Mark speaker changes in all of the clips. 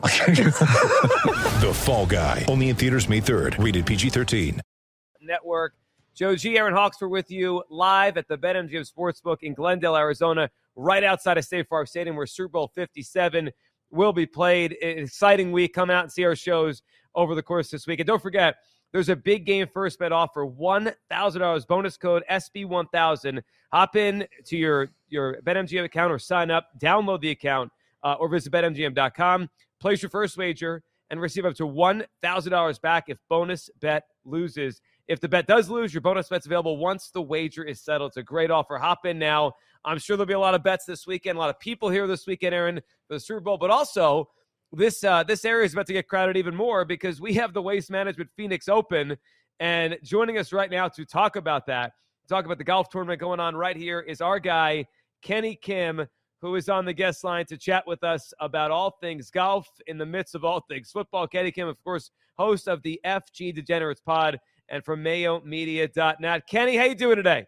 Speaker 1: The Fall Guy. Only in theaters May 3rd. Rated PG-13.
Speaker 2: Network. Joe G. Aaron Hawksford with you live at the BetMGM Sportsbook in Glendale, Arizona, right outside of State Farm Stadium, where Super Bowl 57 will be played. An exciting week. Come out and see our shows over the course this week. And don't forget, there's a big game first bet offer $1,000 bonus code SB1000. Hop in to your, your BetMGM account or sign up, download the account, uh, or visit BetMGM.com. Place your first wager and receive up to $1,000 back if bonus bet loses. If the bet does lose, your bonus bet's available once the wager is settled. It's a great offer. Hop in now. I'm sure there'll be a lot of bets this weekend, a lot of people here this weekend, Aaron, for the Super Bowl, but also this uh, this area is about to get crowded even more because we have the Waste Management Phoenix Open, and joining us right now to talk about that, talk about the golf tournament going on right here, is our guy Kenny Kim, who is on the guest line to chat with us about all things golf in the midst of all things football. Kenny Kim, of course, host of the FG Degenerates Pod and from MayoMedia.net. Kenny, how you doing today?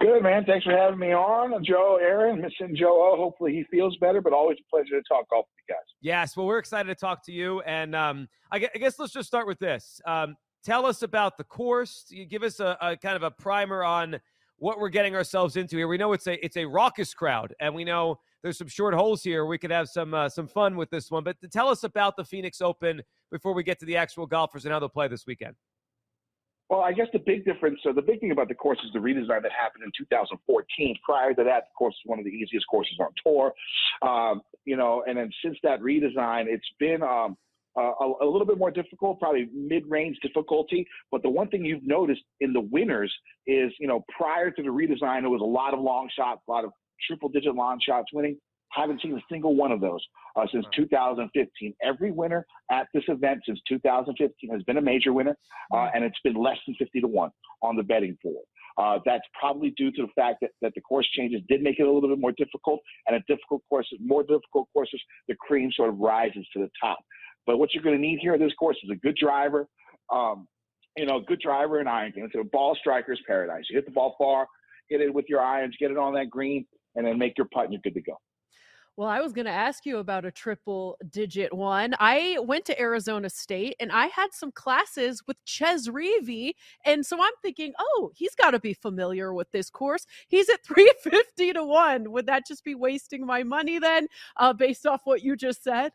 Speaker 3: Good, man. Thanks for having me on. Joe, Aaron, missing Joe. O. Hopefully he feels better, but always a pleasure to talk golf with you guys.
Speaker 2: Yes, well, we're excited to talk to you. And um, I, gue- I guess let's just start with this. Um, tell us about the course. You give us a, a kind of a primer on what we're getting ourselves into here. We know it's a it's a raucous crowd, and we know there's some short holes here. We could have some uh, some fun with this one. But tell us about the Phoenix Open before we get to the actual golfers and how they'll play this weekend.
Speaker 3: Well, I guess the big difference, so the big thing about the course is the redesign that happened in 2014. Prior to that, the course was one of the easiest courses on tour. Um, you know, and then since that redesign, it's been um, a, a little bit more difficult, probably mid-range difficulty. But the one thing you've noticed in the winners is, you know, prior to the redesign, there was a lot of long shots, a lot of triple-digit long shots winning. Haven't seen a single one of those uh, since 2015. Every winner at this event since 2015 has been a major winner, uh, and it's been less than 50 to 1 on the betting pool. Uh, that's probably due to the fact that, that the course changes did make it a little bit more difficult, and at difficult courses, more difficult courses, the cream sort of rises to the top. But what you're going to need here at this course is a good driver, um, you know, good driver and iron game. It's a ball striker's paradise. You hit the ball far, hit it with your irons, get it on that green, and then make your putt, and you're good to go.
Speaker 4: Well, I was going to ask you about a triple digit one. I went to Arizona State and I had some classes with Chez Reavie. And so I'm thinking, oh, he's got to be familiar with this course. He's at 350 to 1. Would that just be wasting my money then, uh, based off what you just said?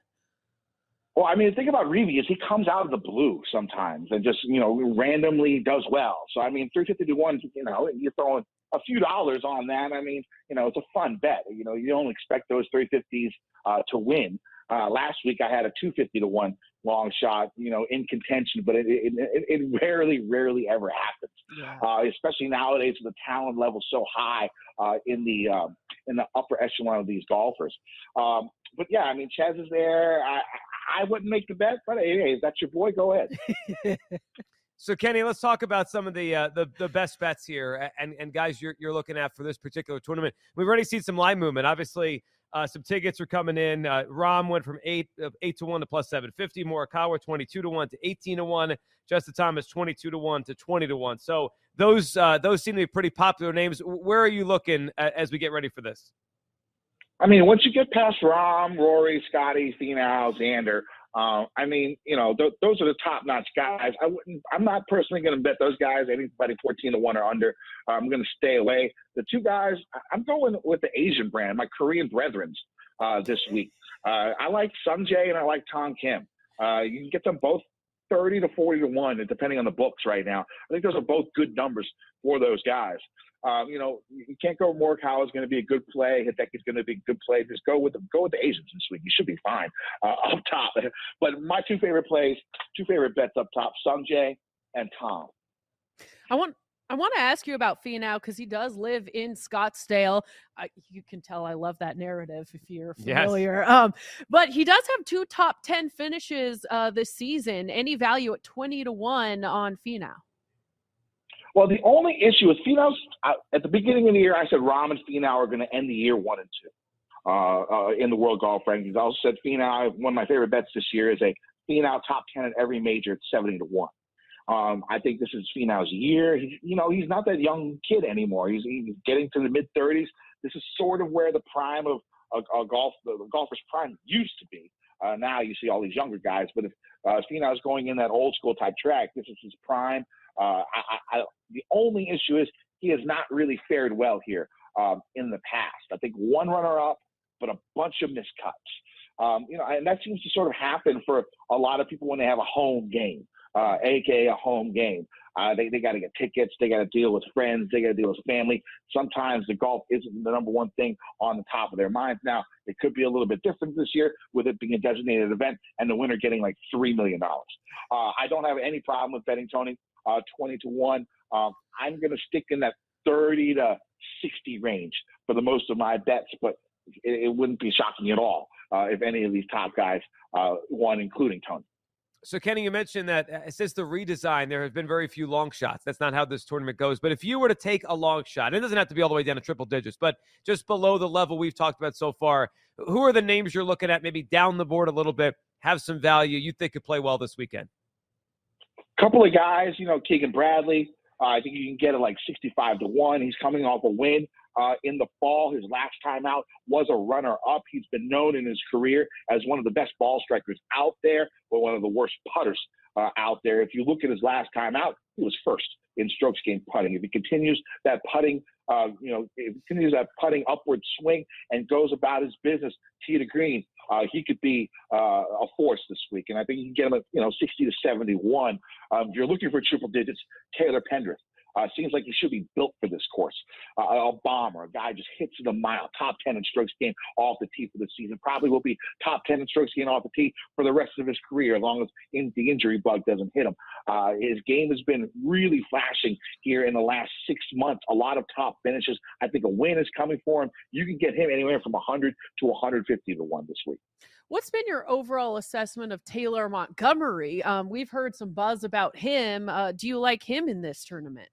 Speaker 3: Well, I mean, the thing about Reavie is he comes out of the blue sometimes and just, you know, randomly does well. So, I mean, 350 to 1, you know, you're throwing a few dollars on that. I mean, you know, it's a fun bet. You know, you don't expect those 350s uh, to win. Uh, last week I had a 250 to 1 long shot, you know, in contention, but it, it, it, it rarely, rarely ever happens.
Speaker 4: Yeah.
Speaker 3: Uh, especially nowadays with the talent level so high uh, in the um, in the upper echelon of these golfers. Um, but yeah, I mean, Chez is there. I, I wouldn't make the bet, but hey, that's your boy, go ahead.
Speaker 2: So Kenny, let's talk about some of the uh, the, the best bets here and and guys you're you're looking at for this particular tournament. We've already seen some line movement. Obviously, uh, some tickets are coming in. Uh, Rahm went from eight uh, eight to one to plus seven fifty. Morikawa twenty two to one to eighteen to one. Justin Thomas twenty two to one to twenty to one. So those uh, those seem to be pretty popular names. Where are you looking as we get ready for this?
Speaker 3: I mean, once you get past Rahm, Rory, Scotty, Finau, Xander, uh, I mean, you know, th- those are the top-notch guys. I wouldn't. I'm not personally going to bet those guys. Anybody 14 to one or under, uh, I'm going to stay away. The two guys, I- I'm going with the Asian brand, my Korean brethrens uh, this week. Uh, I like Sungjae and I like Tom Kim. Uh, you can get them both 30 to 40 to one, depending on the books right now. I think those are both good numbers for those guys. Um, you know, you can't go Morikawa is going to be a good play. Hideki is going to be a good play. Just go with the go with the Asians this week. You should be fine uh, up top. But my two favorite plays, two favorite bets up top: Sungjae and Tom.
Speaker 4: I want I want to ask you about Finau because he does live in Scottsdale. I, you can tell I love that narrative if you're familiar. Yes. Um, but he does have two top 10 finishes uh, this season. Any value at 20 to 1 on Finau?
Speaker 3: Well, the only issue is Finau's uh, at the beginning of the year, I said Rahm and Finau are going to end the year one and two uh, uh, in the world golf rankings. I also said Finau, one of my favorite bets this year is a Finau top 10 at every major at 70 to 1. Um, I think this is Finau's year. He's, you know, he's not that young kid anymore. He's, he's getting to the mid 30s. This is sort of where the prime of a, a golf, the, golfer's prime used to be. Uh, now you see all these younger guys, but if uh, Finau's going in that old school type track, this is his prime. Uh, I, I, the only issue is he has not really fared well here um, in the past. I think one runner up, but a bunch of miscuts. Um, you know, and that seems to sort of happen for a lot of people when they have a home game uh, aka a home game. Uh, they they got to get tickets, they got to deal with friends, they got to deal with family. Sometimes the golf isn't the number one thing on the top of their minds. Now it could be a little bit different this year with it being a designated event and the winner getting like three million dollars. Uh, I don't have any problem with betting Tony uh, twenty to one. Um, I'm going to stick in that thirty to sixty range for the most of my bets, but it, it wouldn't be shocking at all uh, if any of these top guys uh, won, including Tony.
Speaker 2: So, Kenny, you mentioned that uh, since the redesign, there have been very few long shots. That's not how this tournament goes. But if you were to take a long shot, it doesn't have to be all the way down to triple digits, but just below the level we've talked about so far, who are the names you're looking at, maybe down the board a little bit, have some value you think could play well this weekend?
Speaker 3: Couple of guys, you know, Keegan Bradley. Uh, I think you can get it like 65 to 1. He's coming off a win uh, in the fall. His last time out was a runner up. He's been known in his career as one of the best ball strikers out there, but one of the worst putters uh, out there. If you look at his last time out, he was first in strokes gained putting. If he continues that putting, uh, you know, if he continues that putting upward swing and goes about his business tee to green, uh, he could be uh, a force this week. And I think you can get him at, you know, 60 to 71. Um, if you're looking for triple digits, Taylor Pendrith. Uh, seems like he should be built for this course. Uh, a bomber, a guy just hits it a mile, top 10 in strokes gained off the tee for the season. Probably will be top 10 in strokes gained off the tee for the rest of his career, as long as in, the injury bug doesn't hit him. Uh, his game has been really flashing here in the last six months. A lot of top finishes. I think a win is coming for him. You can get him anywhere from 100 to 150 to one this week.
Speaker 4: What's been your overall assessment of Taylor Montgomery? Um, we've heard some buzz about him. Uh, do you like him in this tournament?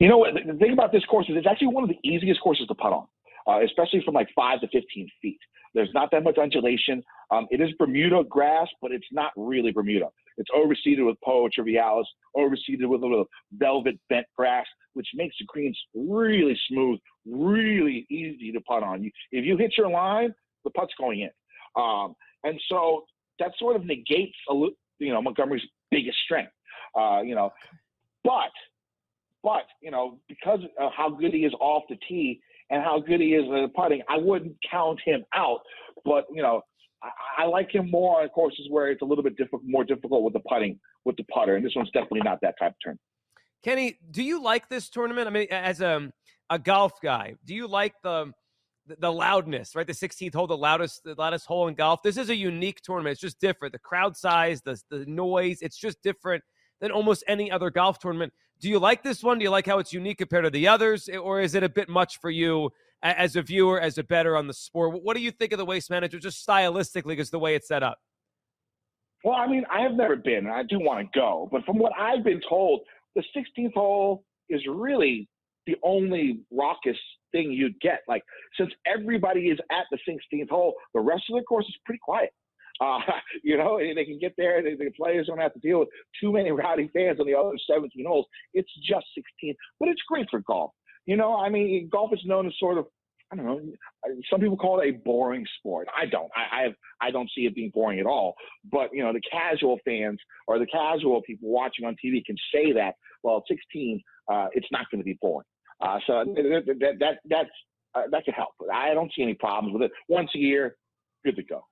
Speaker 3: You know, the, thing about this course is it's actually one of the easiest courses to putt on, uh, especially from like five to 15 feet. There's not that much undulation. Um, it is Bermuda grass, but it's not really Bermuda. It's overseeded with Poa trivialis, overseeded with a little velvet bent grass, which makes the greens really smooth, really easy to putt on. You, if you hit your line, the putt's going in. Um, and so that sort of negates, a, you know, Montgomery's biggest strength. Uh, you know, but but, you know, because of how good he is off the tee and how good he is at putting, I wouldn't count him out. But, you know, I, I like him more on courses where it's a little bit more difficult with the putting, with the putter. And this one's definitely not that type of tournament.
Speaker 2: Kenny, do you like this tournament? I mean, as a, a golf guy, do you like the the loudness, right? The 16th hole, the loudest, the loudest hole in golf. This is a unique tournament. It's just different. The crowd size, the the noise, it's just different than almost any other golf tournament. Do you like this one? Do you like how it's unique compared to the others, or is it a bit much for you as a viewer, as a better on the sport? What do you think of the Waste Manager, just stylistically, because the way it's set up?
Speaker 3: Well, I mean, I have never been, and I do want to go, but from what I've been told, the 16th hole is really the only raucous thing you'd get. Like, since everybody is at the 16th hole, the rest of the course is pretty quiet. Uh, you know, they can get there. The players don't have to deal with too many rowdy fans on the other 17 holes. It's just 16, but it's great for golf. You know, I mean, golf is known as sort of I don't know. Some people call it a boring sport. I don't. I, I have. I don't see it being boring at all. But you know, the casual fans or the casual people watching on TV can say that. Well, at 16, uh, it's not going to be boring. Uh, so that that, that that's uh, that could help. I don't see any problems with it. Once a year, good to go.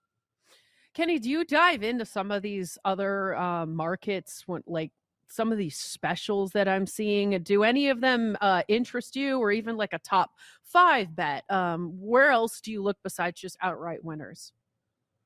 Speaker 4: Kenny, do you dive into some of these other uh, markets, when, like some of these specials that I'm seeing? Do any of them uh, interest you, or even like a top five bet? Um, where else do you look besides just outright winners?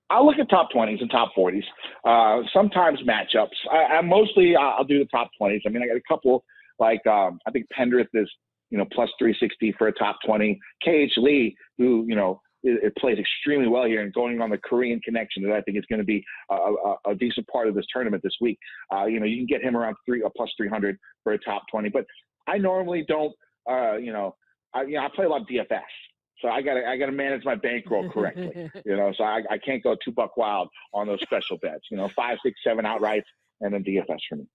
Speaker 3: I'll look at top 20s and top 40s. Uh, sometimes matchups. I, I mostly I'll do the top 20s. I mean, I got a couple like um, I think Pendrith is you know plus 360 for a top 20. KH Lee, who you know it, it plays extremely well here and going on the Korean connection that I think is going to be a, a, a, decent part of this tournament this week. Uh, you know, you can get him around three a plus 300 for a top 20. But I normally don't. Uh, you know, I, you know, I play a lot of DFS. So I gotta I gotta manage my bankroll correctly, you know. So I, I can't go two buck wild on those special bets. You know, five, six, seven outrights, and then DFS for me.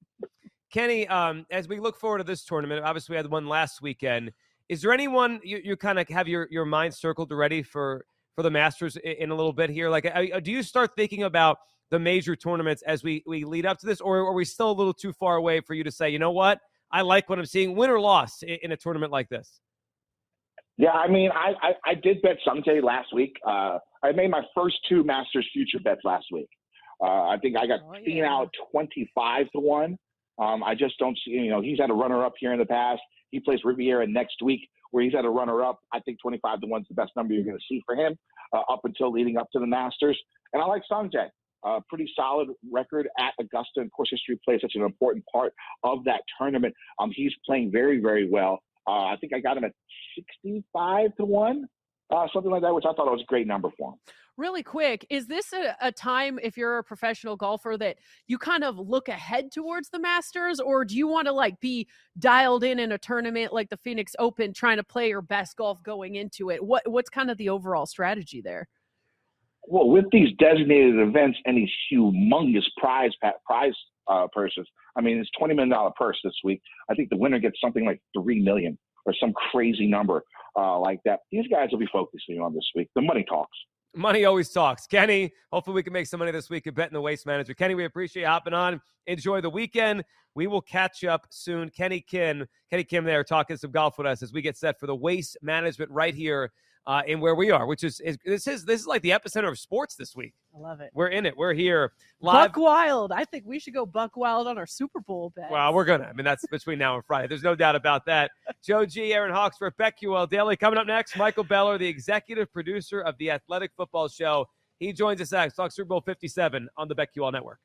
Speaker 2: Kenny, um, as we look forward to this tournament, obviously we had one last weekend. Is there anyone you, you kind of have your, your mind circled already for for the Masters in, in a little bit here? Like, do you start thinking about the major tournaments as we we lead up to this, or are we still a little too far away for you to say, you know what, I like what I'm seeing, win or loss in, in a tournament like this?
Speaker 3: Yeah, I mean, I, I, I did bet Sungjae last week. Uh, I made my first two Masters future bets last week. Uh, I think I got oh, yeah. out 25 to 1. Um, I just don't see, you know, he's had a runner up here in the past. He plays Riviera next week where he's had a runner up. I think 25 to 1 is the best number you're going to see for him uh, up until leading up to the Masters. And I like Sungjae. Uh, pretty solid record at Augusta, and course history plays such an important part of that tournament. Um, he's playing very, very well. Uh, I think I got him at 65 to 1, uh, something like that, which I thought was a great number for him.
Speaker 4: Really quick, is this a, a, time if you're a professional golfer that you kind of look ahead towards the Masters, or do you want to like be dialed in in a tournament like the Phoenix Open, trying to play your best golf going into it? What what's kind of the overall strategy there?
Speaker 3: Well, with these designated events and these humongous prize prize uh, purses, I mean, it's twenty million dollar purse this week. I think the winner gets something like three million or some crazy number uh, like that. These guys will be focusing on this week. The money talks.
Speaker 2: Money always talks. Kenny, hopefully we can make some money this week at betting the waste manager. Kenny, we appreciate you hopping on. Enjoy the weekend. We will catch up soon. Kenny Kim, Kenny Kim there talking some golf with us as we get set for the waste management right here uh, in where we are, which is, is, this is this is like the epicenter of sports this week.
Speaker 4: I love it.
Speaker 2: We're in it. We're here live.
Speaker 4: Buck Wild. I think we should go Buck Wild on our Super Bowl bet.
Speaker 2: Well, we're gonna. I mean, that's between now and Friday. There's no doubt about that. Joe G, Aaron Hawksworth, BetQL Daily coming up next. Michael Beller, the executive producer of the Athletic Football Show. He joins us next. Talk Super Bowl 57 on the BetQL Network.